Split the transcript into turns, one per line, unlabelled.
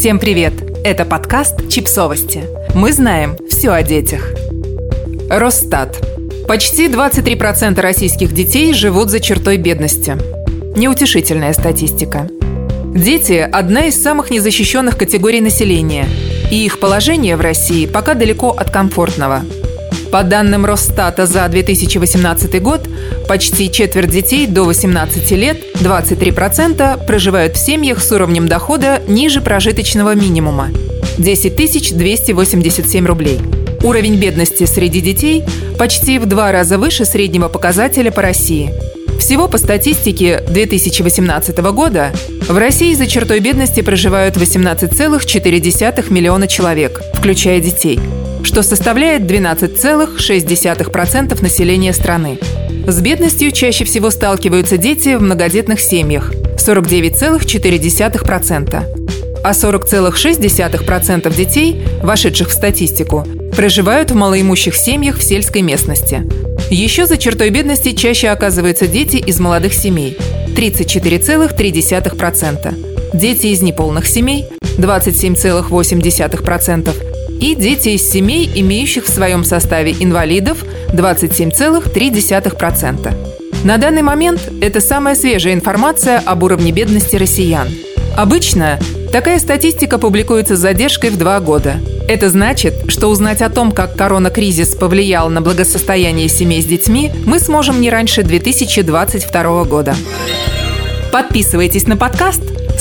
Всем привет! Это подкаст «Чипсовости». Мы знаем все о детях. Росстат. Почти 23% российских детей живут за чертой бедности. Неутешительная статистика. Дети – одна из самых незащищенных категорий населения, и их положение в России пока далеко от комфортного – по данным Росстата за 2018 год, почти четверть детей до 18 лет, 23%, проживают в семьях с уровнем дохода ниже прожиточного минимума – 10 287 рублей. Уровень бедности среди детей почти в два раза выше среднего показателя по России. Всего по статистике 2018 года в России за чертой бедности проживают 18,4 миллиона человек, включая детей – что составляет 12,6% населения страны. С бедностью чаще всего сталкиваются дети в многодетных семьях – 49,4%. А 40,6% детей, вошедших в статистику, проживают в малоимущих семьях в сельской местности. Еще за чертой бедности чаще оказываются дети из молодых семей – 34,3%. Дети из неполных семей – 27,8%, и дети из семей, имеющих в своем составе инвалидов 27,3%. На данный момент это самая свежая информация об уровне бедности россиян. Обычно такая статистика публикуется с задержкой в два года. Это значит, что узнать о том, как коронакризис повлиял на благосостояние семей с детьми, мы сможем не раньше 2022 года. Подписывайтесь на подкаст,